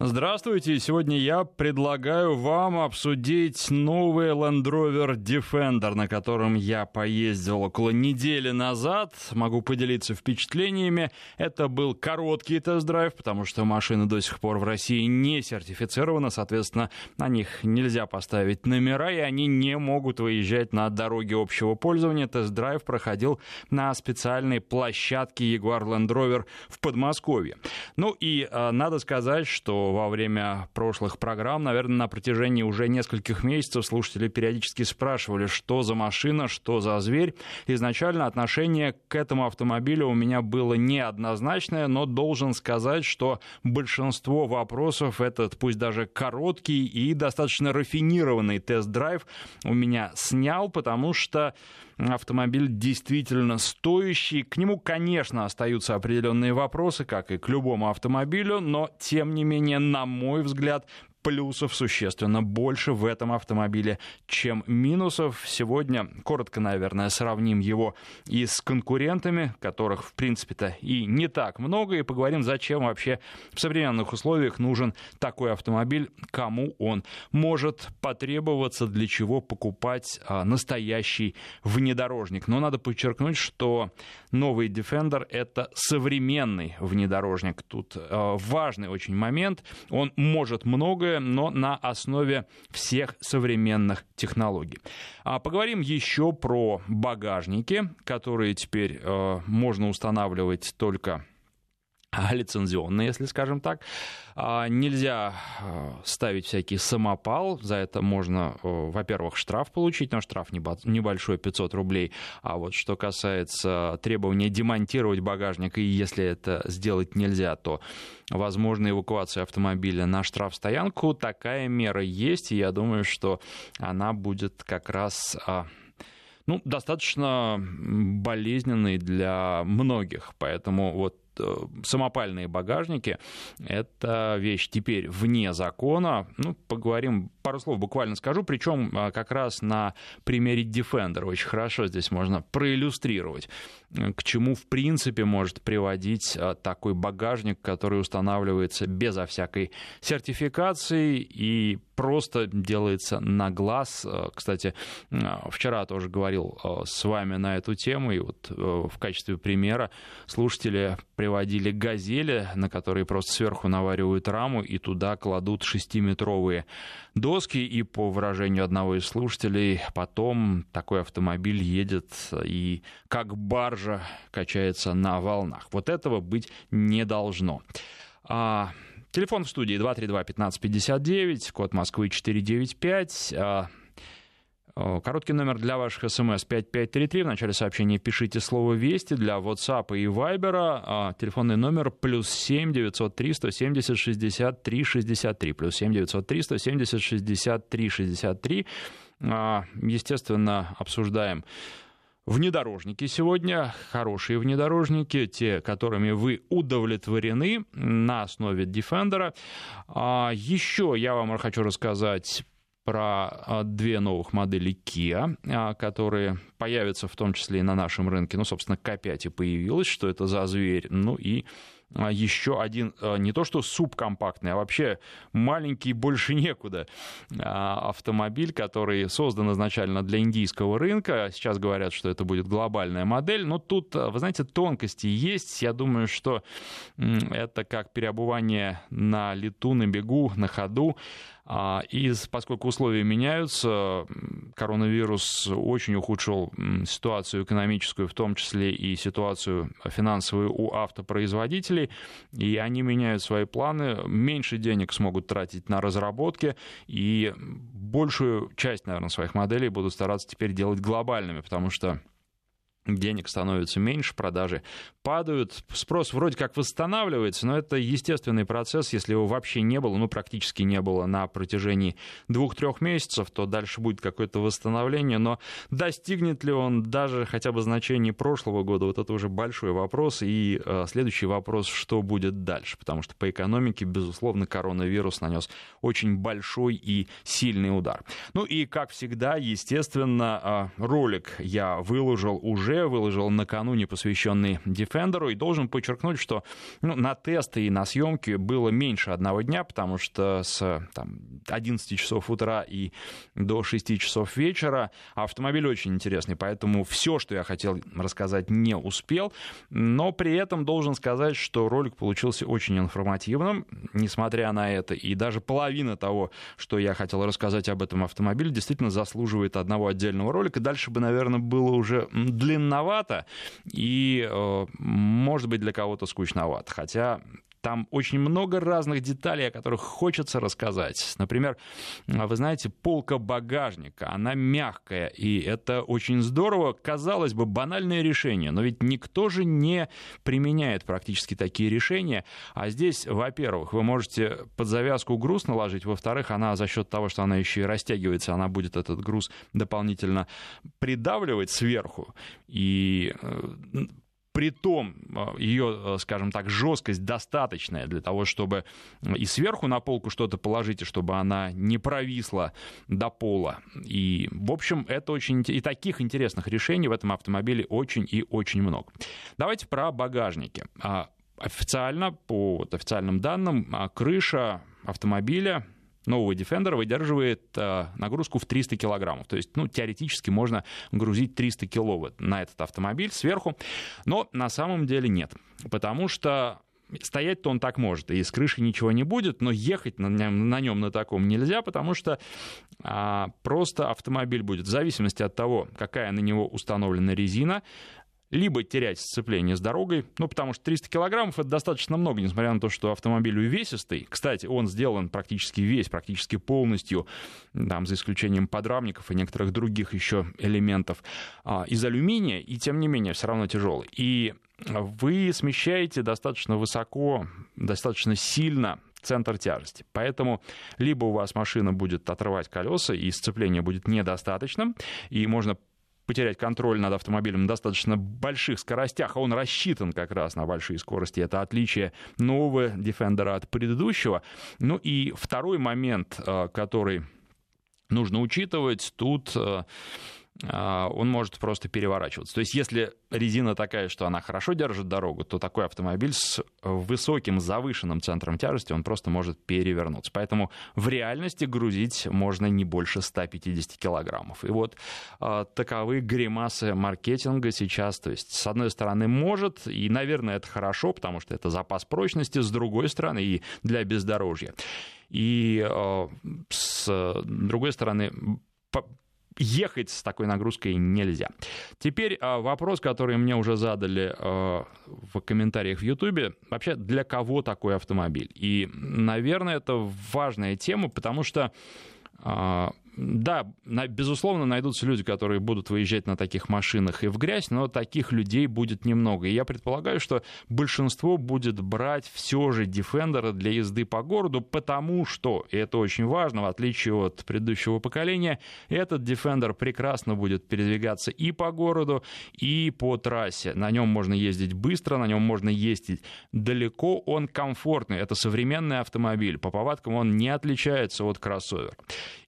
Здравствуйте. Сегодня я предлагаю вам обсудить новый Land Rover Defender, на котором я поездил около недели назад. Могу поделиться впечатлениями. Это был короткий тест-драйв, потому что машина до сих пор в России не сертифицирована. Соответственно, на них нельзя поставить номера, и они не могут выезжать на дороге общего пользования. Тест-драйв проходил на специальной площадке Jaguar Land Rover в Подмосковье. Ну и э, надо сказать, что во время прошлых программ, наверное, на протяжении уже нескольких месяцев слушатели периодически спрашивали, что за машина, что за зверь. Изначально отношение к этому автомобилю у меня было неоднозначное, но должен сказать, что большинство вопросов этот, пусть даже короткий и достаточно рафинированный тест-драйв у меня снял, потому что автомобиль действительно стоящий. К нему, конечно, остаются определенные вопросы, как и к любому автомобилю, но, тем не менее, на мой взгляд, плюсов существенно больше в этом автомобиле, чем минусов. Сегодня коротко, наверное, сравним его и с конкурентами, которых, в принципе-то, и не так много, и поговорим, зачем вообще в современных условиях нужен такой автомобиль, кому он может потребоваться, для чего покупать а, настоящий внедорожник. Но надо подчеркнуть, что новый Defender — это современный внедорожник. Тут а, важный очень момент. Он может многое, но на основе всех современных технологий. А поговорим еще про багажники, которые теперь э, можно устанавливать только лицензионно, если скажем так. А, нельзя а, ставить всякий самопал, за это можно, во-первых, штраф получить, но штраф небольшой, 500 рублей. А вот что касается требования демонтировать багажник, и если это сделать нельзя, то возможно эвакуация автомобиля на штрафстоянку, такая мера есть, и я думаю, что она будет как раз а, ну, достаточно болезненной для многих. Поэтому вот Э, самопальные багажники — это вещь теперь вне закона. Ну, поговорим, пару слов буквально скажу, причем э, как раз на примере Defender очень хорошо здесь можно проиллюстрировать, э, к чему в принципе может приводить такой багажник, который устанавливается безо всякой сертификации и просто делается на глаз. Кстати, вчера тоже говорил с вами на эту тему, и вот в качестве примера слушатели приводили газели, на которые просто сверху наваривают раму и туда кладут шестиметровые доски. И по выражению одного из слушателей, потом такой автомобиль едет и как баржа качается на волнах. Вот этого быть не должно. А, телефон в студии 232-1559, код Москвы 495. Э, короткий номер для ваших смс 5533. В начале сообщения пишите слово «Вести» для WhatsApp и Viber. А телефонный номер плюс 7 903 170 63 63. Плюс 7 903 170 63 63. Естественно, обсуждаем Внедорожники сегодня, хорошие внедорожники, те, которыми вы удовлетворены на основе Defender. А еще я вам хочу рассказать про а, две новых модели Kia, а, которые появятся в том числе и на нашем рынке. Ну, собственно, K5 и появилась, что это за зверь. Ну и а, еще один, не то что субкомпактный, а вообще маленький больше некуда автомобиль, который создан изначально для индийского рынка. Сейчас говорят, что это будет глобальная модель, но тут, вы знаете, тонкости есть. Я думаю, что это как переобувание на лету, на бегу, на ходу. А, и поскольку условия меняются, коронавирус очень ухудшил ситуацию экономическую, в том числе и ситуацию финансовую у автопроизводителей, и они меняют свои планы, меньше денег смогут тратить на разработки, и большую часть, наверное, своих моделей будут стараться теперь делать глобальными, потому что денег становится меньше, продажи падают, спрос вроде как восстанавливается, но это естественный процесс, если его вообще не было, ну, практически не было на протяжении двух-трех месяцев, то дальше будет какое-то восстановление, но достигнет ли он даже хотя бы значений прошлого года, вот это уже большой вопрос, и э, следующий вопрос, что будет дальше, потому что по экономике, безусловно, коронавирус нанес очень большой и сильный удар. Ну и, как всегда, естественно, э, ролик я выложил уже уже выложил накануне посвященный Defender, и должен подчеркнуть, что ну, на тесты и на съемки было меньше одного дня, потому что с там, 11 часов утра и до 6 часов вечера автомобиль очень интересный, поэтому все, что я хотел рассказать, не успел, но при этом должен сказать, что ролик получился очень информативным, несмотря на это, и даже половина того, что я хотел рассказать об этом автомобиле, действительно заслуживает одного отдельного ролика. Дальше бы, наверное, было уже длинновато и, э, может быть, для кого-то скучновато. Хотя там очень много разных деталей, о которых хочется рассказать. Например, вы знаете, полка багажника, она мягкая, и это очень здорово. Казалось бы, банальное решение, но ведь никто же не применяет практически такие решения. А здесь, во-первых, вы можете под завязку груз наложить, во-вторых, она за счет того, что она еще и растягивается, она будет этот груз дополнительно придавливать сверху. И э, при том а, ее, э, скажем так, жесткость достаточная для того, чтобы и сверху на полку что-то положить, и чтобы она не провисла до пола. И, в общем, это очень... И таких интересных решений в этом автомобиле очень и очень много. Давайте про багажники. А, официально, по официальным данным, а, крыша автомобиля нового Defender выдерживает э, нагрузку в 300 килограммов. То есть, ну, теоретически можно грузить 300 киловатт на этот автомобиль сверху, но на самом деле нет. Потому что Стоять-то он так может, и с крыши ничего не будет, но ехать на нем на, нем на таком нельзя, потому что а, просто автомобиль будет в зависимости от того, какая на него установлена резина, либо терять сцепление с дорогой, ну, потому что 300 килограммов — это достаточно много, несмотря на то, что автомобиль увесистый. Кстати, он сделан практически весь, практически полностью, там, за исключением подрамников и некоторых других еще элементов, а, из алюминия, и тем не менее все равно тяжелый. И вы смещаете достаточно высоко, достаточно сильно центр тяжести. Поэтому либо у вас машина будет отрывать колеса, и сцепление будет недостаточным, и можно потерять контроль над автомобилем на достаточно больших скоростях, а он рассчитан как раз на большие скорости. Это отличие нового Defender от предыдущего. Ну и второй момент, э, который нужно учитывать, тут э, он может просто переворачиваться. То есть если резина такая, что она хорошо держит дорогу, то такой автомобиль с высоким завышенным центром тяжести, он просто может перевернуться. Поэтому в реальности грузить можно не больше 150 килограммов. И вот э, таковы гримасы маркетинга сейчас. То есть, с одной стороны, может, и, наверное, это хорошо, потому что это запас прочности, с другой стороны, и для бездорожья. И э, с другой стороны, ехать с такой нагрузкой нельзя. Теперь а, вопрос, который мне уже задали а, в комментариях в Ютубе. Вообще, для кого такой автомобиль? И, наверное, это важная тема, потому что а, да, безусловно, найдутся люди, которые будут выезжать на таких машинах и в грязь, но таких людей будет немного. И я предполагаю, что большинство будет брать все же Defender для езды по городу, потому что, и это очень важно, в отличие от предыдущего поколения, этот Defender прекрасно будет передвигаться и по городу, и по трассе. На нем можно ездить быстро, на нем можно ездить далеко, он комфортный. Это современный автомобиль. По повадкам он не отличается от кроссовера.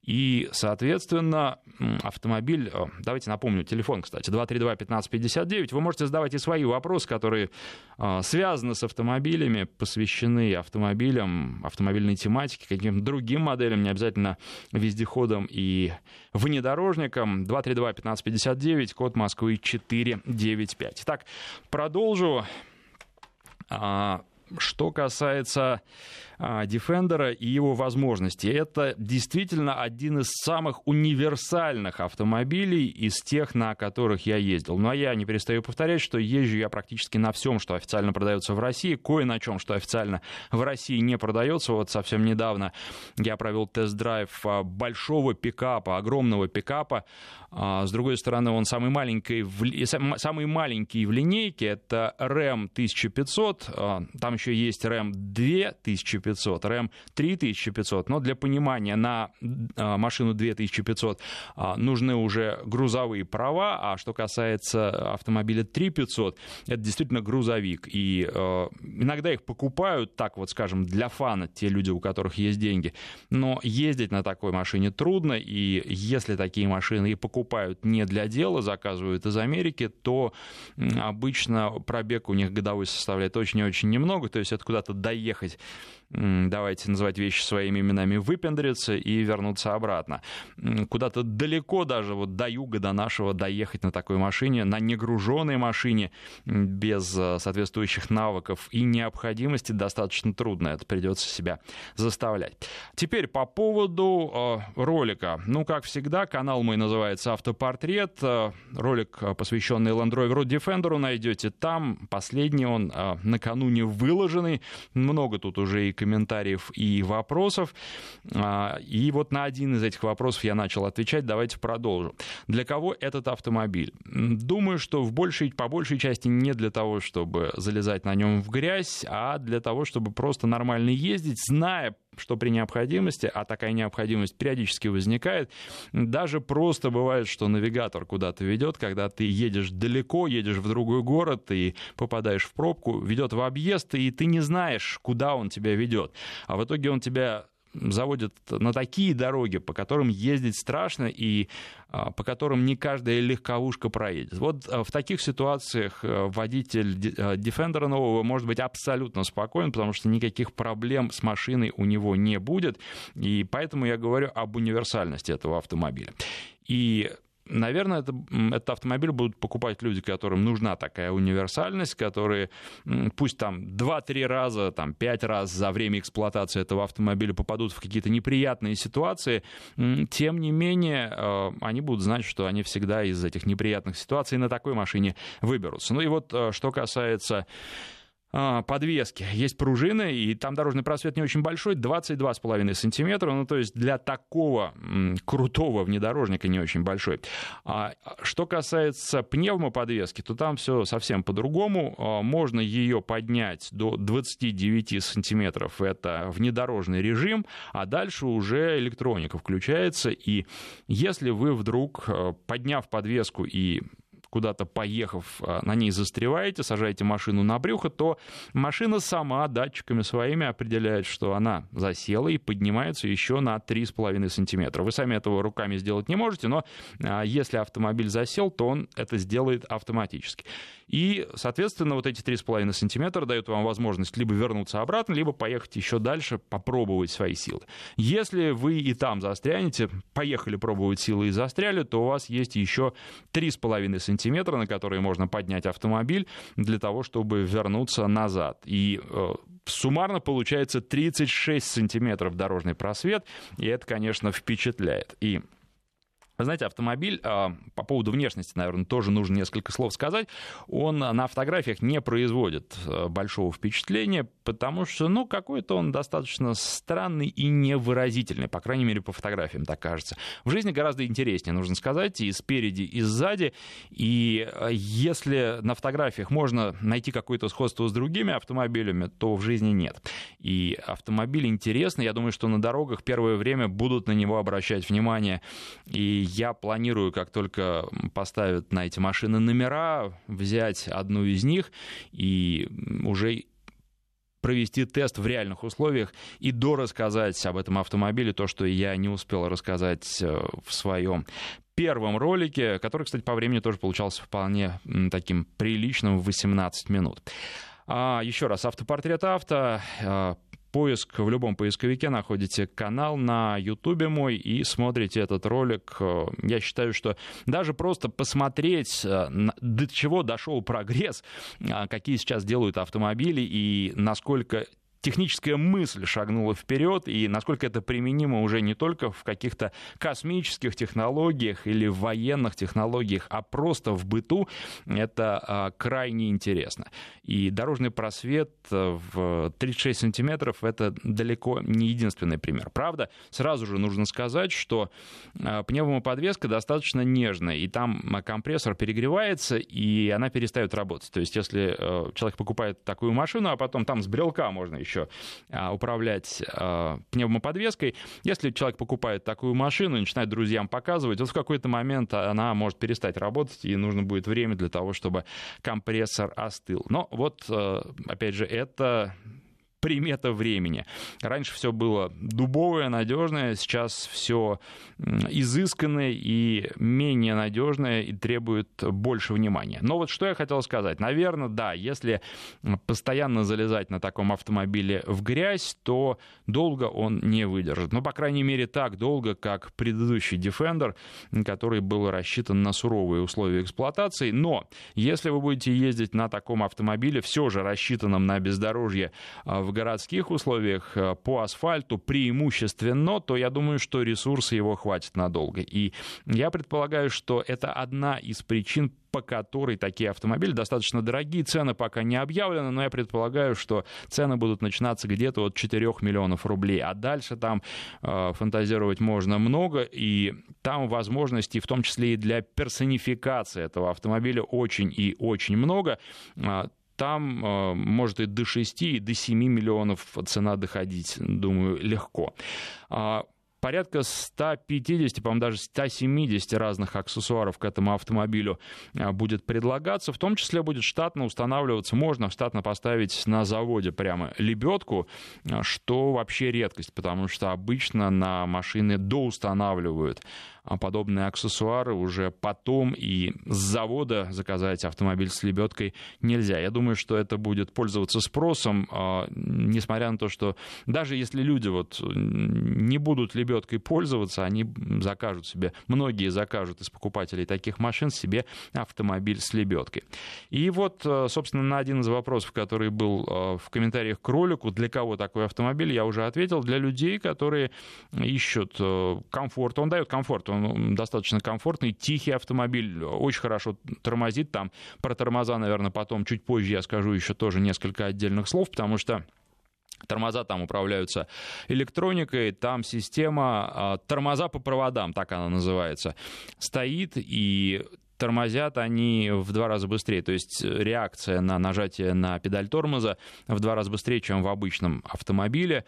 И, соответственно, автомобиль... Давайте напомню, телефон, кстати, 232-1559. Вы можете задавать и свои вопросы, которые а, связаны с автомобилями, посвящены автомобилям, автомобильной тематике, каким-то другим моделям, не обязательно вездеходам и внедорожникам. 232-1559, код Москвы 495. Итак, продолжу. А, что касается Defender и его возможностей. Это действительно один из самых универсальных автомобилей из тех, на которых я ездил. Но я не перестаю повторять, что езжу я практически на всем, что официально продается в России, кое на чем, что официально в России не продается. Вот совсем недавно я провел тест-драйв а, большого пикапа, огромного пикапа. А, с другой стороны, он самый маленький в, самый маленький в линейке. Это Ram 1500. Там еще есть Ram 2500 2500, RAM 3500. Но для понимания, на машину 2500 нужны уже грузовые права, а что касается автомобиля 3500, это действительно грузовик. И иногда их покупают так вот, скажем, для фана, те люди, у которых есть деньги. Но ездить на такой машине трудно, и если такие машины и покупают не для дела, заказывают из Америки, то обычно пробег у них годовой составляет очень-очень немного, то есть это куда-то доехать давайте называть вещи своими именами, выпендриться и вернуться обратно. Куда-то далеко даже вот до юга, до нашего доехать на такой машине, на негруженной машине, без э, соответствующих навыков и необходимости достаточно трудно. Это придется себя заставлять. Теперь по поводу э, ролика. Ну, как всегда, канал мой называется «Автопортрет». Э, ролик, посвященный Land Rover Defender, найдете там. Последний он накануне выложенный. Много тут уже и комментариев и вопросов. А, и вот на один из этих вопросов я начал отвечать. Давайте продолжим. Для кого этот автомобиль? Думаю, что в большей, по большей части не для того, чтобы залезать на нем в грязь, а для того, чтобы просто нормально ездить, зная что при необходимости, а такая необходимость периодически возникает, даже просто бывает, что навигатор куда-то ведет, когда ты едешь далеко, едешь в другой город и попадаешь в пробку, ведет в объезд, и ты не знаешь, куда он тебя ведет. А в итоге он тебя заводят на такие дороги, по которым ездить страшно и а, по которым не каждая легковушка проедет. Вот а, в таких ситуациях э, водитель Defender нового может быть абсолютно спокоен, потому что никаких проблем с машиной у него не будет. И поэтому я говорю об универсальности этого автомобиля. И Наверное, это, этот автомобиль будут покупать люди, которым нужна такая универсальность, которые пусть там 2-3 раза, там 5 раз за время эксплуатации этого автомобиля попадут в какие-то неприятные ситуации, тем не менее э, они будут знать, что они всегда из этих неприятных ситуаций на такой машине выберутся. Ну и вот э, что касается подвески. Есть пружины, и там дорожный просвет не очень большой, 22,5 сантиметра, ну то есть для такого крутого внедорожника не очень большой. А, что касается пневмоподвески, то там все совсем по-другому. А, можно ее поднять до 29 сантиметров, это внедорожный режим, а дальше уже электроника включается, и если вы вдруг, подняв подвеску и куда-то поехав, а, на ней застреваете, сажаете машину на брюхо, то машина сама датчиками своими определяет, что она засела и поднимается еще на 3,5 сантиметра. Вы сами этого руками сделать не можете, но а, если автомобиль засел, то он это сделает автоматически. И, соответственно, вот эти 3,5 сантиметра дают вам возможность либо вернуться обратно, либо поехать еще дальше, попробовать свои силы. Если вы и там застрянете, поехали пробовать силы и застряли, то у вас есть еще 3,5 сантиметра, на которые можно поднять автомобиль для того, чтобы вернуться назад. И э, суммарно получается 36 сантиметров дорожный просвет, и это, конечно, впечатляет. И вы знаете, автомобиль, а, по поводу внешности, наверное, тоже нужно несколько слов сказать, он на фотографиях не производит а, большого впечатления, потому что, ну, какой-то он достаточно странный и невыразительный, по крайней мере, по фотографиям так кажется. В жизни гораздо интереснее, нужно сказать, и спереди, и сзади, и а, если на фотографиях можно найти какое-то сходство с другими автомобилями, то в жизни нет. И автомобиль интересный, я думаю, что на дорогах первое время будут на него обращать внимание, и я планирую, как только поставят на эти машины номера, взять одну из них и уже провести тест в реальных условиях и дорассказать об этом автомобиле то, что я не успел рассказать э, в своем первом ролике, который, кстати, по времени тоже получался вполне таким приличным в 18 минут. А, еще раз, автопортрет авто э, поиск в любом поисковике находите канал на Ютубе мой и смотрите этот ролик. Я считаю, что даже просто посмотреть, э, до чего дошел прогресс, а, какие сейчас делают автомобили и насколько техническая мысль шагнула вперед, и насколько это применимо уже не только в каких-то космических технологиях или в военных технологиях, а просто в быту, это а, крайне интересно. И дорожный просвет э, в 36 сантиметров — это далеко не единственный пример. Правда, сразу же нужно сказать, что а, пневмоподвеска достаточно нежная, и там компрессор перегревается, и она перестает работать. То есть если э, человек покупает такую машину, а потом там с брелка можно еще еще управлять пневмоподвеской. Если человек покупает такую машину и начинает друзьям показывать, вот в какой-то момент она может перестать работать, и нужно будет время для того, чтобы компрессор остыл. Но вот, опять же, это примета времени. Раньше все было дубовое, надежное, сейчас все изысканное и менее надежное и требует больше внимания. Но вот что я хотел сказать. Наверное, да, если постоянно залезать на таком автомобиле в грязь, то долго он не выдержит. Ну, по крайней мере, так долго, как предыдущий Defender, который был рассчитан на суровые условия эксплуатации. Но если вы будете ездить на таком автомобиле, все же рассчитанном на бездорожье а, в городских условиях э, по асфальту преимущественно, то я думаю, что ресурса его хватит надолго. И я предполагаю, что это одна из причин, по которой такие автомобили достаточно дорогие. Цены пока не объявлены, но я предполагаю, что цены будут начинаться где-то от 4 миллионов рублей. А дальше там э, фантазировать можно много, и там возможностей, в том числе и для персонификации этого автомобиля, очень и очень много. Там э, может и до 6, и до 7 миллионов цена доходить, думаю, легко а, порядка 150, по-моему, даже 170 разных аксессуаров к этому автомобилю э, будет предлагаться. В том числе будет штатно устанавливаться, можно штатно поставить на заводе прямо лебедку, э, что вообще редкость, потому что обычно на машины доустанавливают подобные аксессуары уже потом и с завода заказать автомобиль с лебедкой нельзя. Я думаю, что это будет пользоваться спросом, а, несмотря на то, что даже если люди вот не будут лебедкой пользоваться, они закажут себе, многие закажут из покупателей таких машин себе автомобиль с лебедкой. И вот, а, собственно, на один из вопросов, который был в комментариях к ролику, для кого такой автомобиль, я уже ответил. Для людей, которые ищут комфорт. Он дает комфорт, он достаточно комфортный, тихий автомобиль, очень хорошо тормозит там. Про тормоза, наверное, потом чуть позже я скажу еще тоже несколько отдельных слов, потому что Тормоза там управляются электроникой, там система а, тормоза по проводам, так она называется, стоит, и тормозят они в два раза быстрее. То есть э, реакция на нажатие на педаль тормоза в два раза быстрее, чем в обычном автомобиле.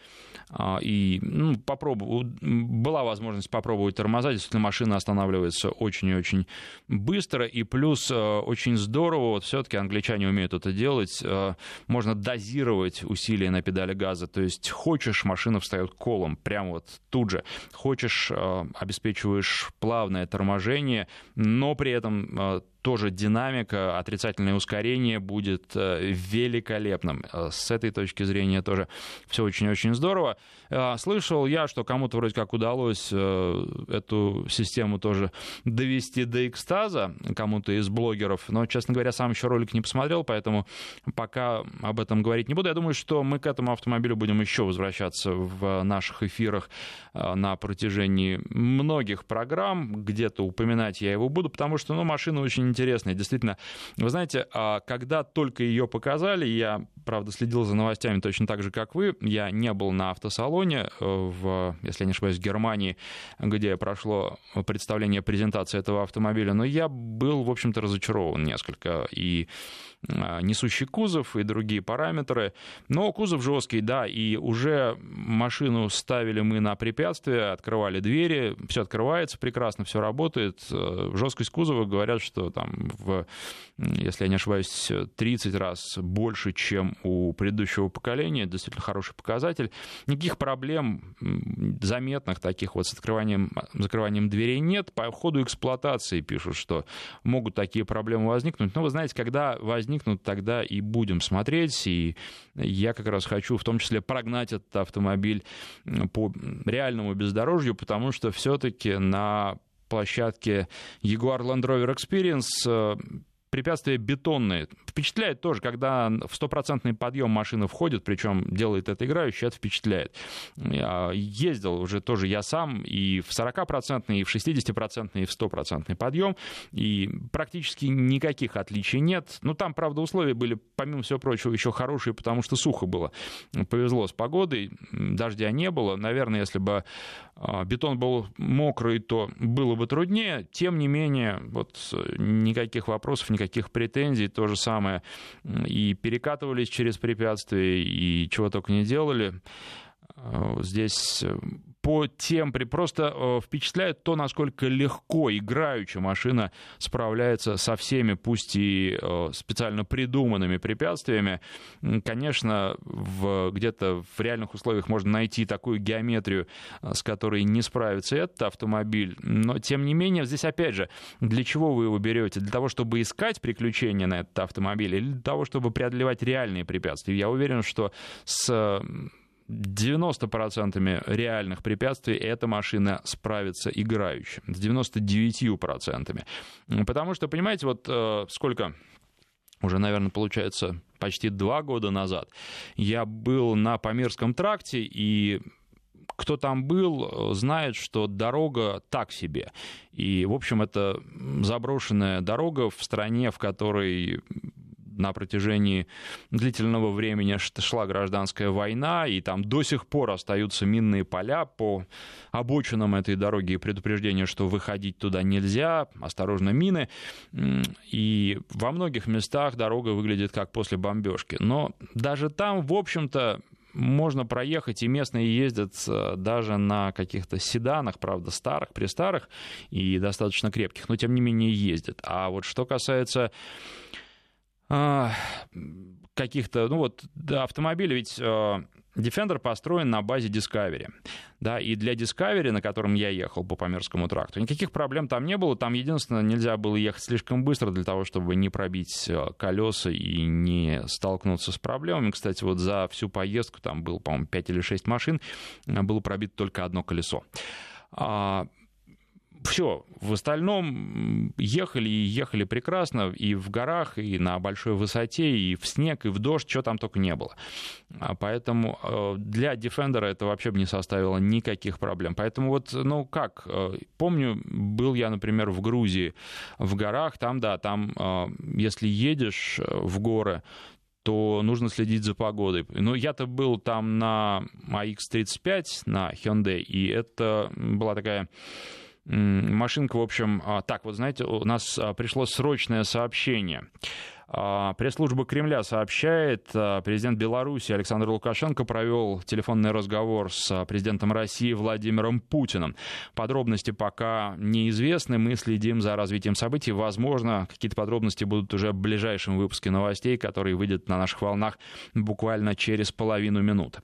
А, и ну, попробую, была возможность попробовать тормоза. Действительно, машина останавливается очень и очень быстро. И плюс э, очень здорово, вот все-таки англичане умеют это делать, э, можно дозировать усилия на педали газа. То есть хочешь, машина встает колом прямо вот тут же. Хочешь, обеспечиваешь плавное торможение, но при этом Э, тоже динамика, отрицательное ускорение будет э, великолепным. Э, с этой точки зрения тоже все очень-очень здорово. Слышал я, что кому-то вроде как удалось эту систему тоже довести до экстаза, кому-то из блогеров, но, честно говоря, сам еще ролик не посмотрел, поэтому пока об этом говорить не буду. Я думаю, что мы к этому автомобилю будем еще возвращаться в наших эфирах на протяжении многих программ. Где-то упоминать я его буду, потому что, ну, машина очень интересная. Действительно, вы знаете, а когда только ее показали, я, правда, следил за новостями точно так же, как вы. Я не был на автосалоне, э, в, если я не ошибаюсь, в Германии, где прошло представление презентации этого автомобиля, но я был, в общем-то, разочарован несколько. И а, несущий кузов и другие параметры. Но кузов жесткий, да, и уже машину ставили мы на препятствие, открывали двери, все открывается прекрасно, все работает. Э, жесткость кузова говорят, что там, в, если я не ошибаюсь, 30 раз больше, чем у предыдущего поколения. Действительно хороший показатель. Никаких проблем заметных таких вот с открыванием, закрыванием дверей нет. По ходу эксплуатации пишут, что могут такие проблемы возникнуть. Но вы знаете, когда возникнут, тогда и будем смотреть. И я как раз хочу в том числе прогнать этот автомобиль по реальному бездорожью, потому что все-таки на площадке Jaguar Land Rover Experience э, препятствия бетонные. Впечатляет тоже, когда в стопроцентный подъем машина входит, причем делает это играющий, это впечатляет. Ездил уже тоже я сам и в 40-процентный, и в 60-процентный, и в 100-процентный подъем, и практически никаких отличий нет. Ну, там, правда, условия были, помимо всего прочего, еще хорошие, потому что сухо было. Повезло с погодой, дождя не было. Наверное, если бы а, бетон был мокрый, то было бы труднее. Тем не менее, вот никаких вопросов, никаких претензий. То же самое самое, и перекатывались через препятствия, и чего только не делали. Здесь по тем, просто э, впечатляет то, насколько легко играючи машина справляется со всеми, пусть и э, специально придуманными препятствиями. Конечно, в, где-то в реальных условиях можно найти такую геометрию, э, с которой не справится этот автомобиль, но тем не менее, здесь опять же, для чего вы его берете? Для того, чтобы искать приключения на этот автомобиль или для того, чтобы преодолевать реальные препятствия? Я уверен, что с 90% реальных препятствий эта машина справится играюще. С 99%. Потому что, понимаете, вот э, сколько уже, наверное, получается почти два года назад, я был на Памирском тракте, и кто там был, знает, что дорога так себе. И, в общем, это заброшенная дорога в стране, в которой на протяжении длительного времени шла гражданская война, и там до сих пор остаются минные поля по обочинам этой дороги и предупреждение, что выходить туда нельзя, осторожно мины. И во многих местах дорога выглядит как после бомбежки. Но даже там, в общем-то, можно проехать, и местные ездят э, даже на каких-то седанах, правда, старых, престарых и достаточно крепких, но тем не менее ездят. А вот что касается каких-то, ну вот, да, автомобилей, ведь а, Defender построен на базе Discovery. Да, и для Discovery, на котором я ехал по Померскому тракту, никаких проблем там не было. Там единственное, нельзя было ехать слишком быстро для того, чтобы не пробить а, колеса и не столкнуться с проблемами. Кстати, вот за всю поездку, там было, по-моему, 5 или 6 машин, было пробито только одно колесо все, в остальном ехали и ехали прекрасно и в горах, и на большой высоте, и в снег, и в дождь, что там только не было. А поэтому э, для Defender это вообще бы не составило никаких проблем. Поэтому вот, ну как, э, помню, был я, например, в Грузии, в горах, там, да, там, э, если едешь в горы, то нужно следить за погодой. Но я-то был там на AX35, на Hyundai, и это была такая машинка, в общем, а, так, вот знаете, у нас а, пришло срочное сообщение. А, пресс-служба Кремля сообщает, а, президент Беларуси Александр Лукашенко провел телефонный разговор с а, президентом России Владимиром Путиным. Подробности пока неизвестны, мы следим за развитием событий. Возможно, какие-то подробности будут уже в ближайшем выпуске новостей, который выйдет на наших волнах буквально через половину минуты.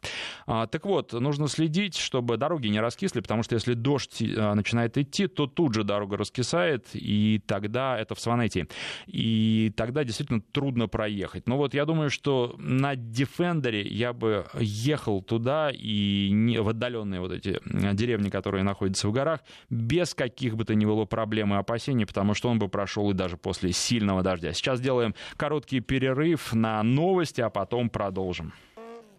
Так вот, нужно следить, чтобы дороги не раскисли, потому что если дождь начинает идти, то тут же дорога раскисает, и тогда это в Сванете. И тогда действительно трудно проехать. Но вот я думаю, что на Defender я бы ехал туда и не, в отдаленные вот эти деревни, которые находятся в горах, без каких бы то ни было проблем и опасений, потому что он бы прошел и даже после сильного дождя. Сейчас делаем короткий перерыв на новости, а потом продолжим.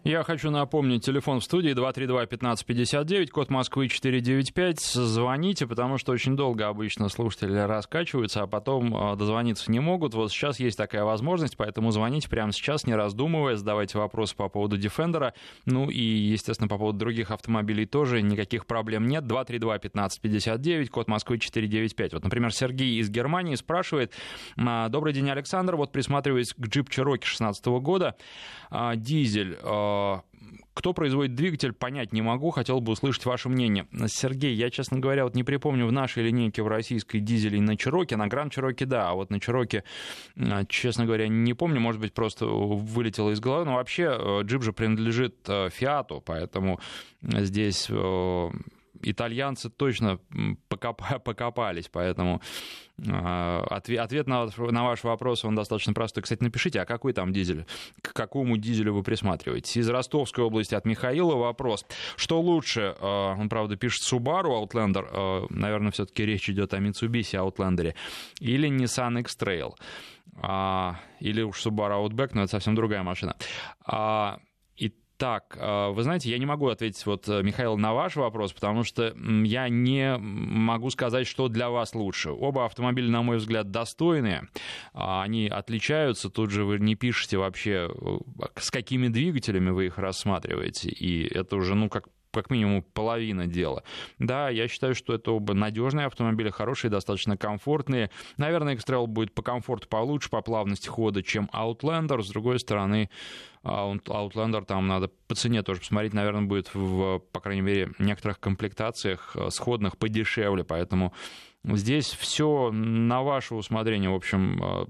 Я хочу напомнить, телефон в студии 232-1559, код Москвы 495. Звоните, потому что очень долго обычно слушатели раскачиваются, а потом а, дозвониться не могут. Вот сейчас есть такая возможность, поэтому звоните прямо сейчас, не раздумывая, задавайте вопросы по поводу Defender. Ну и, естественно, по поводу других автомобилей тоже никаких проблем нет. 232-1559, код Москвы 495. Вот, например, Сергей из Германии спрашивает. «А, Добрый день, Александр. Вот присматриваясь к джип Cherokee 16 года, а, дизель кто производит двигатель, понять не могу, хотел бы услышать ваше мнение. Сергей, я, честно говоря, вот не припомню в нашей линейке в российской дизелей на Чироке, на Гранд Чироке, да, а вот на Чироке, э, честно говоря, не помню, может быть, просто вылетело из головы, но вообще э, джип же принадлежит Фиату, поэтому здесь итальянцы точно покопались, поэтому а, ответ на, ваш вопрос, он достаточно простой. Кстати, напишите, а какой там дизель? К какому дизелю вы присматриваетесь? Из Ростовской области от Михаила вопрос. Что лучше? А, он, правда, пишет Subaru Outlander. А, наверное, все-таки речь идет о Mitsubishi Outlander. Или Nissan X-Trail. Или уж Subaru Outback, но это совсем другая машина. Так, а, вы знаете, я не могу ответить, вот, э, Михаил, на ваш вопрос, потому что я не могу сказать, что для вас лучше. Оба автомобиля, на мой взгляд, достойные, а, они отличаются, тут же вы не пишете вообще, э, с какими двигателями вы их рассматриваете, и это уже, ну, как как минимум половина дела. Да, я считаю, что это оба надежные автомобили, хорошие, достаточно комфортные. Наверное, X-Trail будет по комфорту получше, по плавности хода, чем Outlander. С другой стороны, Outlander там надо по цене тоже посмотреть, наверное, будет в, по крайней мере, некоторых комплектациях э, сходных подешевле, поэтому Здесь все на ваше усмотрение. В общем, э,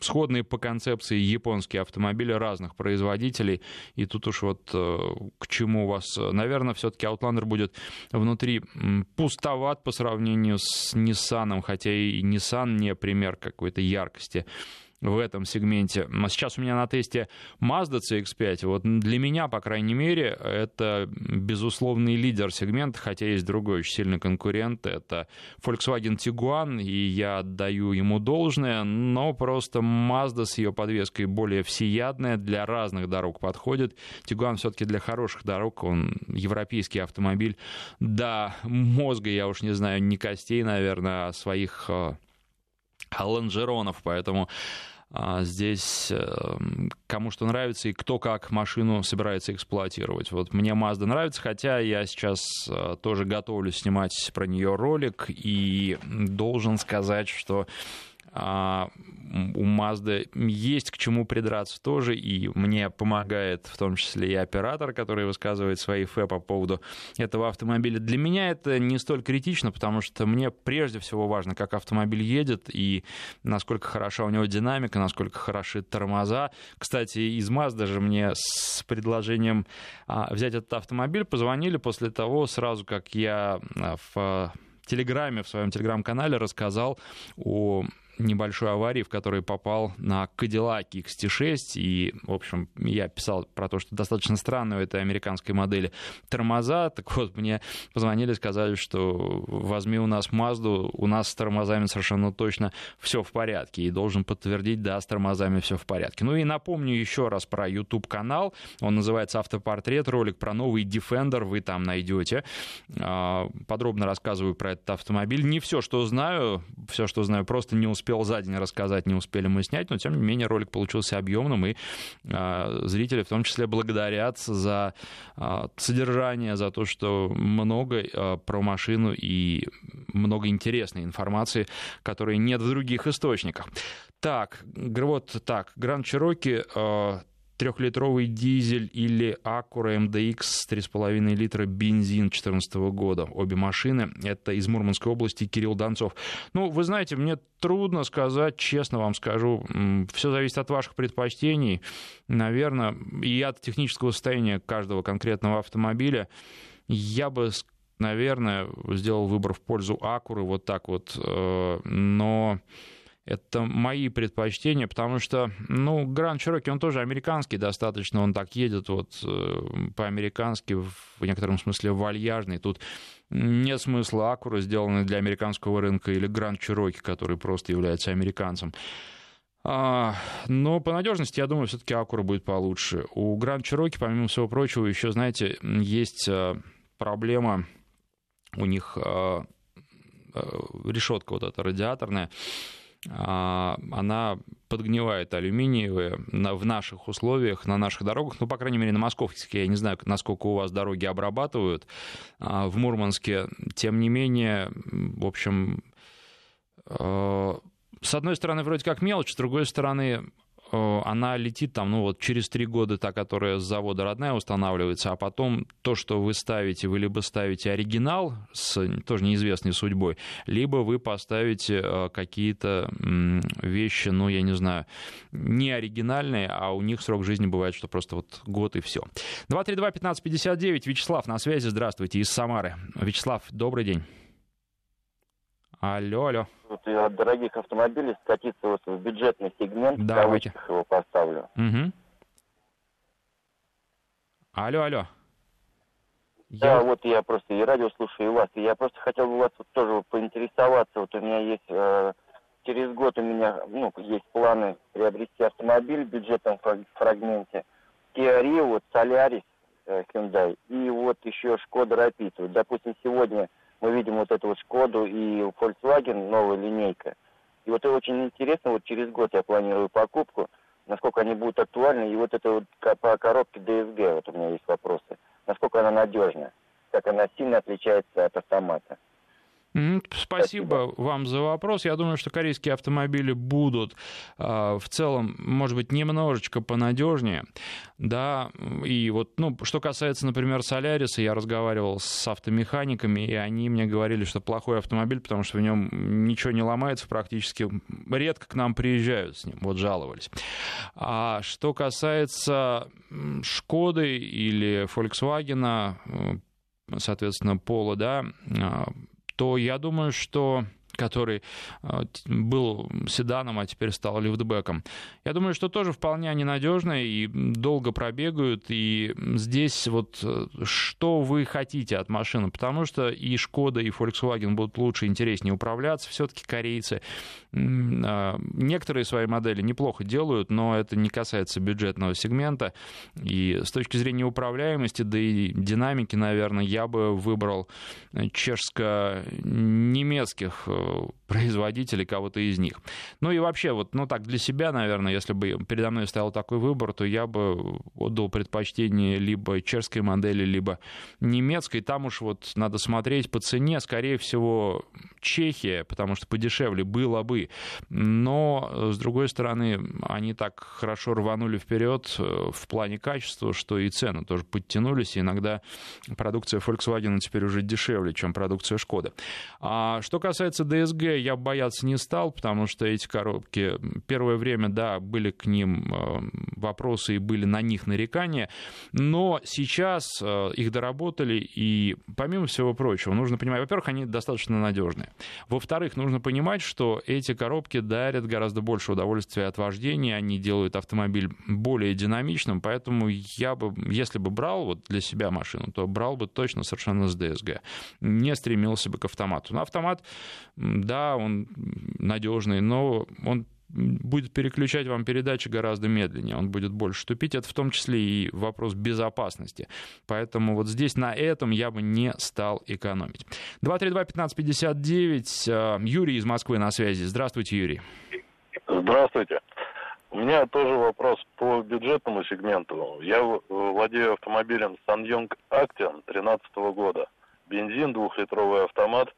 сходные по концепции японские автомобили разных производителей. И тут уж вот э, к чему у вас... Наверное, все-таки Outlander будет внутри пустоват по сравнению с Nissan, хотя и Nissan не пример какой-то яркости в этом сегменте. Сейчас у меня на тесте Mazda CX-5. Вот для меня, по крайней мере, это безусловный лидер сегмента, хотя есть другой очень сильный конкурент. Это Volkswagen Tiguan, и я отдаю ему должное, но просто Mazda с ее подвеской более всеядная, для разных дорог подходит. Tiguan все-таки для хороших дорог, он европейский автомобиль. Да, мозга, я уж не знаю, не костей, наверное, а своих э, лонжеронов, поэтому а, здесь эм, кому что нравится и кто как машину собирается эксплуатировать. Вот мне Mazda нравится, хотя я сейчас э, тоже готовлю снимать про нее ролик и должен сказать, что а, у Mazda есть к чему придраться тоже, и мне помогает в том числе и оператор, который высказывает свои фэ по поводу этого автомобиля. Для меня это не столь критично, потому что мне прежде всего важно, как автомобиль едет и насколько хороша у него динамика, насколько хороши тормоза. Кстати, из Mazda же мне с предложением а, взять этот автомобиль позвонили после того, сразу как я а, в Телеграме, в своем Телеграм-канале рассказал о небольшой аварии, в которой попал на Cadillac XT6. И, в общем, я писал про то, что достаточно странно у этой американской модели тормоза. Так вот, мне позвонили, сказали, что возьми у нас Мазду, у нас с тормозами совершенно точно все в порядке. И должен подтвердить, да, с тормозами все в порядке. Ну и напомню еще раз про YouTube-канал. Он называется «Автопортрет». Ролик про новый Defender вы там найдете. А, подробно рассказываю про этот автомобиль. Не все, что знаю, все, что знаю, просто не успел успел за день рассказать, не успели мы снять, но тем не менее ролик получился объемным, и э, зрители в том числе благодарят за э, содержание, за то, что много э, про машину и много интересной информации, которой нет в других источниках. Так, вот так, Гранд Чироки трехлитровый дизель или Acura MDX 3,5 литра бензин 2014 года. Обе машины. Это из Мурманской области Кирилл Донцов. Ну, вы знаете, мне трудно сказать, честно вам скажу. Все зависит от ваших предпочтений, наверное, и от технического состояния каждого конкретного автомобиля. Я бы наверное, сделал выбор в пользу Акуры, вот так вот. Э, но это мои предпочтения, потому что, ну, Гранд Чироки, он тоже американский достаточно, он так едет вот э, по-американски, в некотором смысле вальяжный. Тут нет смысла Акура, сделанный для американского рынка, или Гранд Чироки, который просто является американцем. А, но по надежности, я думаю, все-таки Акура будет получше. У Гранд Чироки, помимо всего прочего, еще, знаете, есть э, проблема у них э, решетка вот эта радиаторная, она подгнивает алюминиевые в наших условиях, на наших дорогах, ну, по крайней мере, на московских, я не знаю, насколько у вас дороги обрабатывают, а, в Мурманске, тем не менее, в общем, а, с одной стороны, вроде как мелочь, с другой стороны, Э, она летит там, ну вот через три года та, которая с завода родная устанавливается, а потом то, что вы ставите, вы либо ставите оригинал с тоже неизвестной судьбой, либо вы поставите э, какие-то вещи, ну я не знаю, не оригинальные, а у них срок жизни бывает, что просто вот год и все. 232-1559, Вячеслав на связи, здравствуйте, из Самары. Вячеслав, добрый день. Алло, алло. Вот от дорогих автомобилей скатиться вот в бюджетный сегмент, Давайте. в его поставлю. Угу. Алло, алло. Да, я... вот я просто и радио слушаю, и вас. И я просто хотел бы вас вот тоже поинтересоваться. Вот у меня есть э, через год у меня ну, есть планы приобрести автомобиль в бюджетном фрагменте. Kia Rio, вот Solaris, э, Hyundai, и вот еще Шкода Rapid. Вот, допустим, сегодня мы видим вот эту вот Шкоду и Volkswagen, новая линейка. И вот это очень интересно, вот через год я планирую покупку, насколько они будут актуальны, и вот это вот по коробке DSG, вот у меня есть вопросы, насколько она надежна. как она сильно отличается от автомата. Спасибо, вам за вопрос. Я думаю, что корейские автомобили будут в целом, может быть, немножечко понадежнее. Да, и вот, ну, что касается, например, Соляриса, я разговаривал с автомеханиками, и они мне говорили, что плохой автомобиль, потому что в нем ничего не ломается практически. Редко к нам приезжают с ним, вот жаловались. А что касается Шкоды или Volkswagen, соответственно, Пола, да, то я думаю, что который э, был седаном, а теперь стал лифтбеком. Я думаю, что тоже вполне они надежные и долго пробегают. И здесь вот э, что вы хотите от машины? Потому что и Шкода, и Volkswagen будут лучше, интереснее управляться. Все-таки корейцы а, некоторые свои модели неплохо делают, но это не касается бюджетного сегмента. И с точки зрения управляемости, да и динамики, наверное, я бы выбрал чешско-немецких э, производителей, кого-то из них. Ну и вообще, вот, ну так, для себя, наверное, если бы передо мной стоял такой выбор, то я бы отдал предпочтение либо чешской модели, либо немецкой. Там уж вот надо смотреть по цене, скорее всего, Чехия, потому что подешевле было бы. Но, с другой стороны, они так хорошо рванули вперед э, в плане качества, что и цены тоже подтянулись. И иногда продукция Volkswagen теперь уже дешевле, чем продукция Шкода. А что касается DSG, я бояться не стал, потому что эти коробки первое время, да, были к ним э, вопросы и были на них нарекания, но сейчас э, их доработали, и помимо всего прочего, нужно понимать, во-первых, они достаточно надежные. Во-вторых, нужно понимать, что эти коробки дарят гораздо больше удовольствия от вождения, они делают автомобиль более динамичным, поэтому я бы, если бы брал вот для себя машину, то брал бы точно совершенно с DSG. Не стремился бы к автомату. Но автомат, да, он надежный, но он будет переключать вам передачи гораздо медленнее, он будет больше тупить. Это в том числе и вопрос безопасности. Поэтому вот здесь на этом я бы не стал экономить. 232-1559, э, Юрий из Москвы на связи. Здравствуйте, Юрий. Здравствуйте. У меня тоже вопрос по бюджетному сегменту. Я владею автомобилем Sanyong Action 2013 года. Бензин, двухлитровый автомат.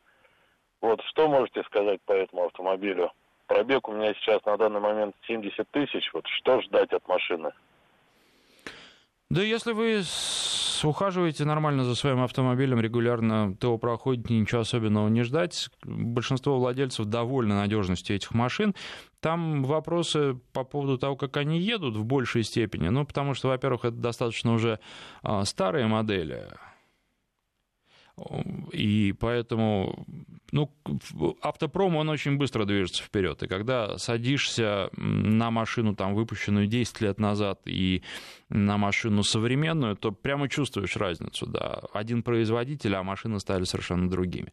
Вот что можете сказать по этому автомобилю? Пробег у меня сейчас на данный момент 70 тысяч. Вот что ждать от машины? Да если вы ухаживаете нормально за своим автомобилем, регулярно ТО проходите, ничего особенного не ждать. Большинство владельцев довольны надежностью этих машин. Там вопросы по поводу того, как они едут в большей степени. Ну, потому что, во-первых, это достаточно уже а, старые модели. И поэтому ну, автопром, он очень быстро движется вперед. И когда садишься на машину, там, выпущенную 10 лет назад, и на машину современную, то прямо чувствуешь разницу, да. Один производитель, а машины стали совершенно другими.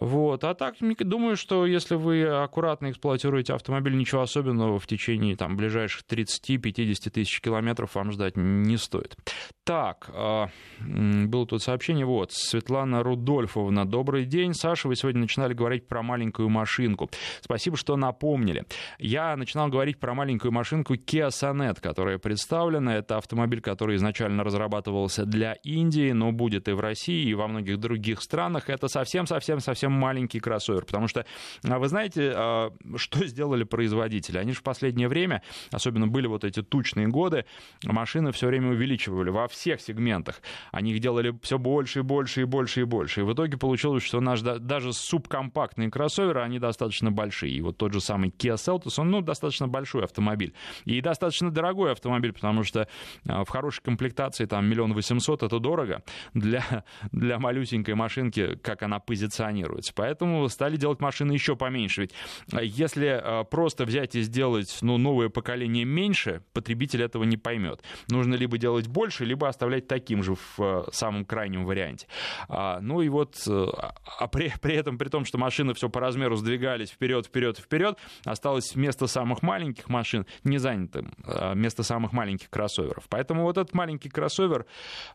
Вот. А так, думаю, что если вы аккуратно эксплуатируете автомобиль, ничего особенного в течение там, ближайших 30-50 тысяч километров вам ждать не стоит. Так, а, было тут сообщение, вот, Светлана Рудольфовна, добрый день. Саша, вы сегодня начинали говорить про маленькую машинку. Спасибо, что напомнили. Я начинал говорить про маленькую машинку Kia Sonet, которая представлена. Это автомобиль, который изначально разрабатывался для Индии, но будет и в России, и во многих других странах. Это совсем-совсем-совсем совсем маленький кроссовер. Потому что, а, вы знаете, а, что сделали производители? Они же в последнее время, особенно были вот эти тучные годы, машины все время увеличивали во всех сегментах. Они их делали все больше и больше и больше и больше. И в итоге получилось, что наш даже субкомпактные кроссоверы, они достаточно большие. И вот тот же самый Kia Seltos, он ну, достаточно большой автомобиль. И достаточно дорогой автомобиль, потому что а, в хорошей комплектации там миллион восемьсот это дорого для, для малюсенькой машинки, как она позиционирует планируется. Поэтому стали делать машины еще поменьше. Ведь а, если а, просто взять и сделать ну, новое поколение меньше, потребитель этого не поймет. Нужно либо делать больше, либо оставлять таким же в а, самом крайнем варианте. Ну и вот, а при, при этом, при том, что машины все по размеру сдвигались вперед, вперед, вперед, осталось место самых маленьких машин не занятым, место самых маленьких кроссоверов. Поэтому вот этот маленький кроссовер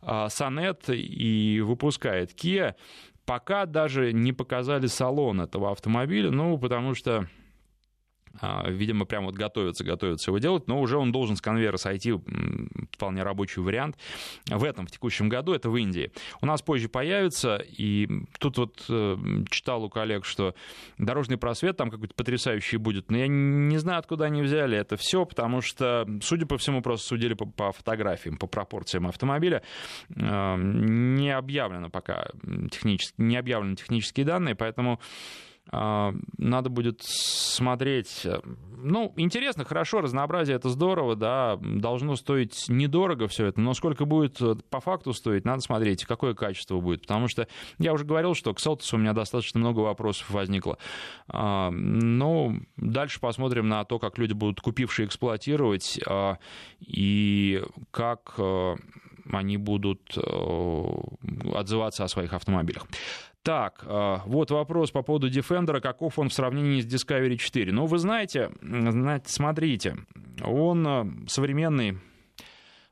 Sonet и выпускает Kia пока даже не показали салон этого автомобиля, ну, потому что видимо, прям вот готовится, готовится его делать, но уже он должен с конвейера сойти, вполне рабочий вариант. В этом, в текущем году, это в Индии. У нас позже появится, и тут вот э, читал у коллег, что дорожный просвет там какой-то потрясающий будет, но я не знаю, откуда они взяли это все, потому что, судя по всему, просто судили по, по фотографиям, по пропорциям автомобиля, э, не объявлено пока технически, не объявлены технические данные, поэтому а, надо будет смотреть. Ну, интересно, хорошо, разнообразие это здорово, да, должно стоить недорого все это, но сколько будет э, по факту стоить, надо смотреть, какое качество будет, потому что я уже говорил, что к Селтусу у меня достаточно много вопросов возникло. А, но дальше посмотрим на то, как люди будут купившие эксплуатировать а, и как э, они будут э, отзываться о своих автомобилях. Так, э, вот вопрос по поводу Defender, каков он в сравнении с Discovery 4. Ну, вы знаете, смотрите, он э, современный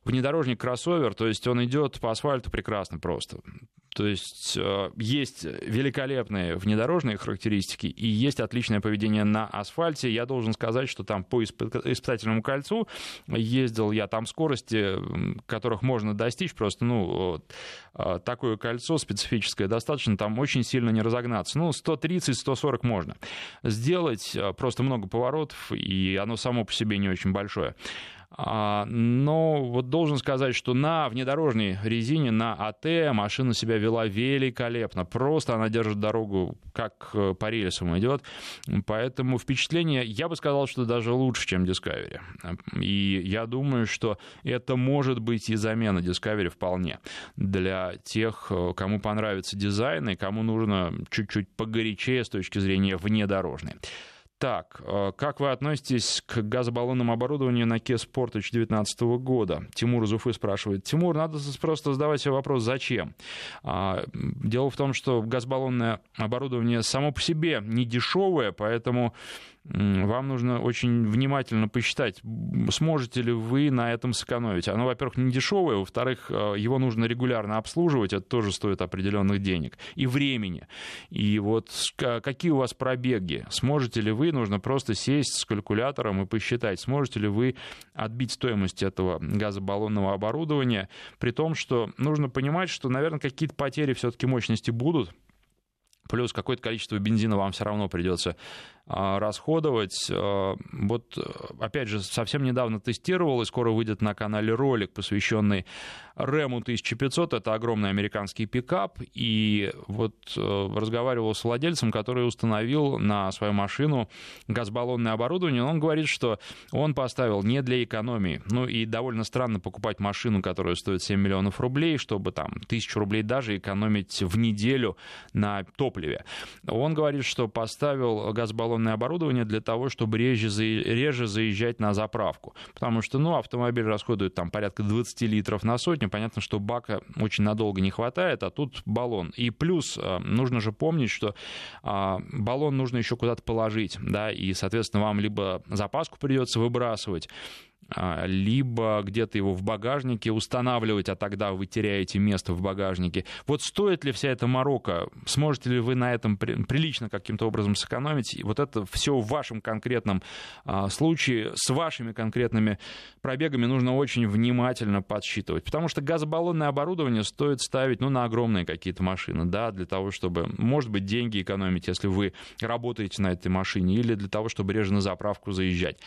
внедорожник кроссовер, то есть он идет по асфальту прекрасно просто. То есть э, есть великолепные внедорожные характеристики и есть отличное поведение на асфальте. Я должен сказать, что там по испытательному кольцу ездил я, там скорости, которых можно достичь, просто, ну, э, такое кольцо специфическое достаточно, там очень сильно не разогнаться. Ну, 130-140 можно. Сделать э, просто много поворотов, и оно само по себе не очень большое. А, но вот должен сказать, что на внедорожной резине, на АТ машина себя вела великолепно. Просто она держит дорогу, как э, по рельсам идет. Поэтому впечатление, я бы сказал, что даже лучше, чем Discovery. И я думаю, что это может быть и замена Discovery вполне для тех, э, кому понравится дизайн и кому нужно чуть-чуть погорячее с точки зрения внедорожной. Так, э, как вы относитесь к газобаллонному оборудованию на Kia Sportage 2019 года? Тимур из Уфы спрашивает. Тимур, надо просто задавать себе вопрос, зачем? А, дело в том, что газобаллонное оборудование само по себе не дешевое, поэтому вам нужно очень внимательно посчитать, сможете ли вы на этом сэкономить. Оно, во-первых, не дешевое, во-вторых, э, его нужно регулярно обслуживать, это тоже стоит определенных денег и времени. И вот какие у вас пробеги? Сможете ли вы, нужно просто сесть с калькулятором и посчитать, сможете ли вы отбить стоимость этого газобаллонного оборудования, при том, что нужно понимать, что, наверное, какие-то потери все-таки мощности будут, плюс какое-то количество бензина вам все равно придется расходовать. А, вот, опять же, совсем недавно тестировал, и скоро выйдет на канале ролик, посвященный Рему 1500. Это огромный американский пикап. И вот э, разговаривал с владельцем, который установил на свою машину газбаллонное оборудование. Он говорит, что он поставил не для экономии. Ну и довольно странно покупать машину, которая стоит 7 миллионов рублей, чтобы там тысячу рублей даже экономить в неделю на топливе. Он говорит, что поставил газбаллон инновационное оборудование для того, чтобы реже, реже заезжать на заправку. Потому что, ну, автомобиль расходует там порядка 20 литров на сотню. Понятно, что бака очень надолго не хватает, а тут баллон. И плюс э, нужно же помнить, что а, баллон нужно еще куда-то положить, да, и, соответственно, вам либо запаску придется выбрасывать, либо где-то его в багажнике устанавливать, а тогда вы теряете место в багажнике. Вот стоит ли вся эта морока? Сможете ли вы на этом прилично каким-то образом сэкономить? И вот это все в вашем конкретном а, случае, с вашими конкретными пробегами нужно очень внимательно подсчитывать. Потому что газобаллонное оборудование стоит ставить ну, на огромные какие-то машины, да, для того, чтобы, может быть, деньги экономить, если вы работаете на этой машине, или для того, чтобы реже на заправку заезжать.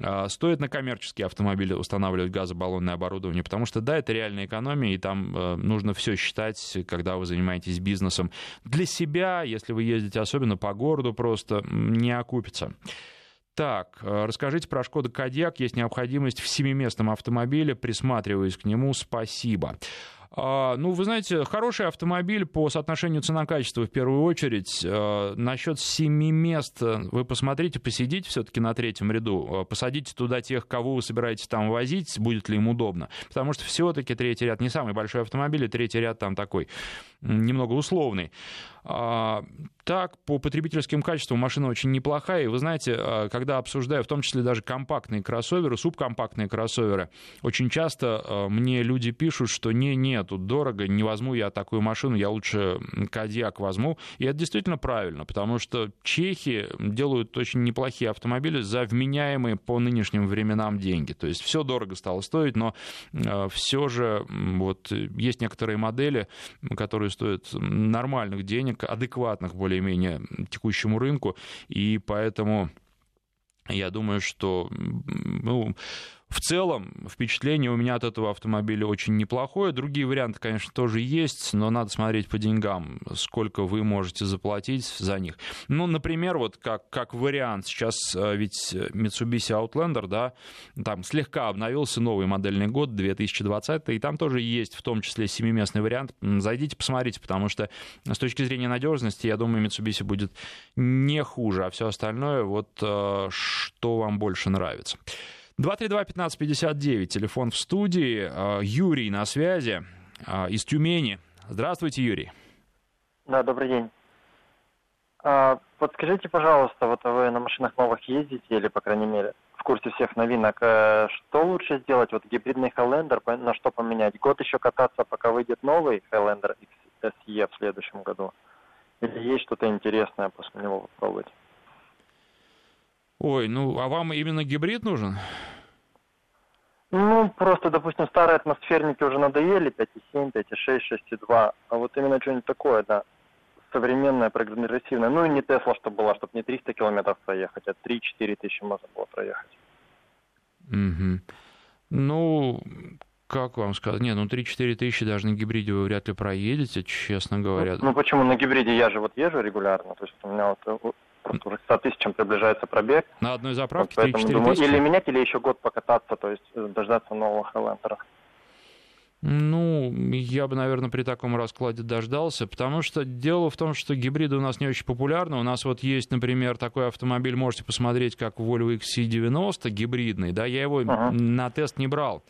А, стоит на коммерческие автомобили устанавливать газобаллонное оборудование, потому что, да, это реальная экономия, и там э, нужно все считать, когда вы занимаетесь бизнесом. Для себя, если вы ездите особенно по городу, просто не окупится. Так, э, расскажите про Шкода Кодиак. Есть необходимость в семиместном автомобиле. Присматриваюсь к нему. Спасибо. А, ну, вы знаете, хороший автомобиль по соотношению цена-качество в первую очередь. А, насчет семи мест вы посмотрите, посидите все-таки на третьем ряду, а, посадите туда тех, кого вы собираетесь там возить, будет ли им удобно. Потому что все-таки третий ряд не самый большой автомобиль, и третий ряд там такой немного условный. А, так, по потребительским качествам машина очень неплохая. И вы знаете, а, когда обсуждаю, в том числе даже компактные кроссоверы, субкомпактные кроссоверы, очень часто а, мне люди пишут, что не-не, тут дорого, не возьму я такую машину, я лучше Кадьяк возьму. И это действительно правильно, потому что чехи делают очень неплохие автомобили за вменяемые по нынешним временам деньги. То есть все дорого стало стоить, но все же вот есть некоторые модели, которые стоят нормальных денег, адекватных более-менее текущему рынку, и поэтому я думаю, что ну, в целом, впечатление у меня от этого автомобиля очень неплохое. Другие варианты, конечно, тоже есть, но надо смотреть по деньгам, сколько вы можете заплатить за них. Ну, например, вот как, как вариант, сейчас э, ведь Mitsubishi Outlander, да, там слегка обновился новый модельный год, 2020, и там тоже есть в том числе семиместный вариант. Зайдите, посмотрите, потому что с точки зрения надежности, я думаю, Mitsubishi будет не хуже, а все остальное, вот э, что вам больше нравится. 232-1559, телефон в студии. А, Юрий на связи а, из Тюмени. Здравствуйте, Юрий. Да, добрый день. А, подскажите, пожалуйста, вот вы на машинах новых ездите, или, по крайней мере, в курсе всех новинок, э, что лучше сделать? Вот гибридный Highlander, на что поменять? Год еще кататься, пока выйдет новый Highlander XSE в следующем году? Или есть что-то интересное после него попробовать? Ой, ну а вам именно гибрид нужен? Ну, просто, допустим, старые атмосферники уже надоели, 5.7, 5.6, 6.2, а вот именно что-нибудь такое, да, современное, прогрессивное. Ну и не Тесла, чтобы была, чтобы не 300 километров проехать, а 3-4 тысячи можно было проехать. Угу. Ну, как вам сказать? Не, ну 3-4 тысячи даже на гибриде вы вряд ли проедете, честно говоря. Ну, ну почему на гибриде? Я же вот езжу регулярно, то есть у меня вот уже к 100 тысячам приближается пробег. На одной заправке вот 3-4 думаю, Или менять, или еще год покататься, то есть э, дождаться нового Хайлендера. Ну, я бы, наверное, при таком раскладе дождался, потому что дело в том, что гибриды у нас не очень популярны. У нас вот есть, например, такой автомобиль, можете посмотреть, как Volvo XC90 гибридный, да, я его uh-huh. на тест не брал,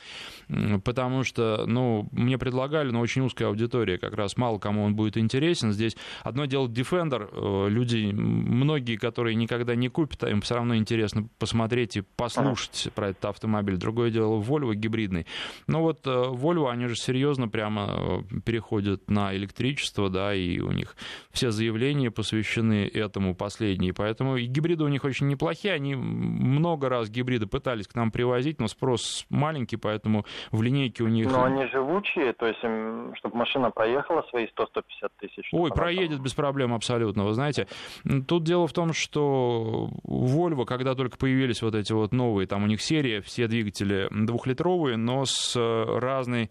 потому что, ну, мне предлагали, но очень узкая аудитория, как раз мало кому он будет интересен. Здесь одно дело Defender, э, люди, многие, которые никогда не купят, а им все равно интересно посмотреть и послушать uh-huh. про этот автомобиль. Другое дело Volvo гибридный. Но вот э, Volvo, они они же серьезно прямо э, переходят на электричество, да, и у них все заявления посвящены этому последние. Поэтому и гибриды у них очень неплохие. Они много раз гибриды пытались к нам привозить, но спрос маленький, поэтому в линейке у них... Но они живучие, то есть чтобы машина проехала свои 100-150 тысяч. Ой, проедет там... без проблем абсолютно. Вы знаете, тут дело в том, что Volvo, когда только появились вот эти вот новые, там у них серия, все двигатели двухлитровые, но с э, разной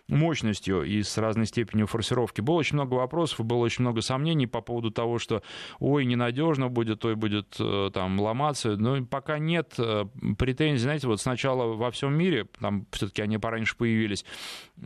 мощностью и с разной степенью форсировки. Было очень много вопросов было очень много сомнений по поводу того, что ой, ненадежно будет, и будет э, там ломаться. Но пока нет э, претензий, знаете, вот сначала во всем мире, там все-таки они пораньше появились,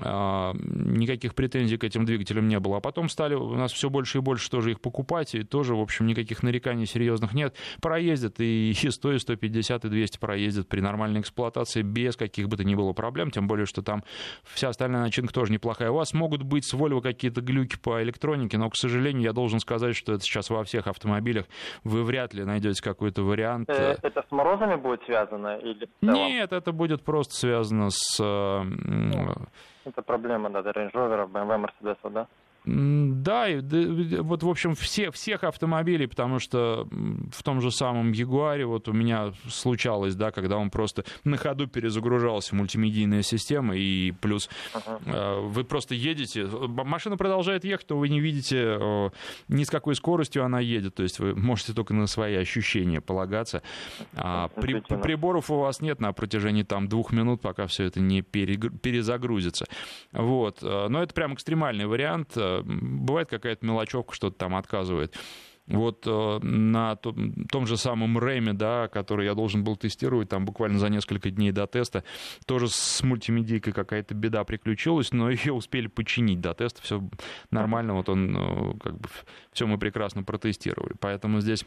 а, никаких претензий к этим двигателям не было. А потом стали у нас все больше и больше тоже их покупать, и тоже, в общем, никаких нареканий серьезных нет. Проездят и 100, и 150, и 200 проездят при нормальной эксплуатации без каких бы то ни было проблем, тем более, что там вся остальная начинка тоже неплохая. У вас могут быть с Volvo какие-то глюки по электронике, но, к сожалению, я должен сказать, что это сейчас во всех автомобилях. Вы вряд ли найдете какой-то вариант. Э, это с морозами будет связано? Или Нет, это будет просто связано с... Ну, это проблема, да, Range Rover, BMW, Mercedes, да? Да, вот, в общем, все, всех автомобилей, потому что в том же самом Ягуаре вот у меня случалось, да, когда он просто на ходу перезагружался, мультимедийная система, и плюс uh-huh. вы просто едете, машина продолжает ехать, но вы не видите, ни с какой скоростью она едет, то есть вы можете только на свои ощущения полагаться. А при, приборов у вас нет на протяжении там двух минут, пока все это не перезагрузится. Вот. Э, но это прям экстремальный вариант бывает какая-то мелочевка, что-то там отказывает. Вот э, на том, же самом Рэме, да, который я должен был тестировать там буквально за несколько дней до теста, тоже с мультимедийкой какая-то беда приключилась, но ее успели починить до теста, все нормально, вот он, э, как бы, все мы прекрасно протестировали. Поэтому здесь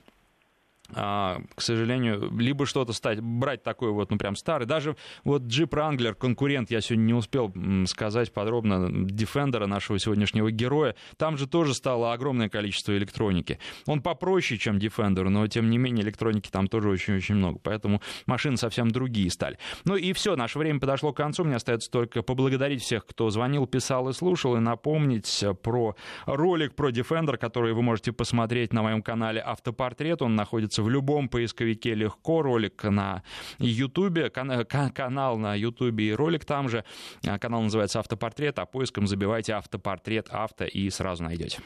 к сожалению, либо что-то стать, брать такой вот, ну, прям старый. Даже вот Jeep Wrangler, конкурент, я сегодня не успел сказать подробно, Defender нашего сегодняшнего героя, там же тоже стало огромное количество электроники. Он попроще, чем Defender, но, тем не менее, электроники там тоже очень-очень много, поэтому машины совсем другие стали. Ну и все, наше время подошло к концу, мне остается только поблагодарить всех, кто звонил, писал и слушал, и напомнить про ролик про Defender, который вы можете посмотреть на моем канале «Автопортрет», он находится в любом поисковике легко. Ролик на Ютубе, канал на Ютубе и ролик там же. А, канал называется «Автопортрет», а поиском забивайте «Автопортрет авто» и сразу найдете.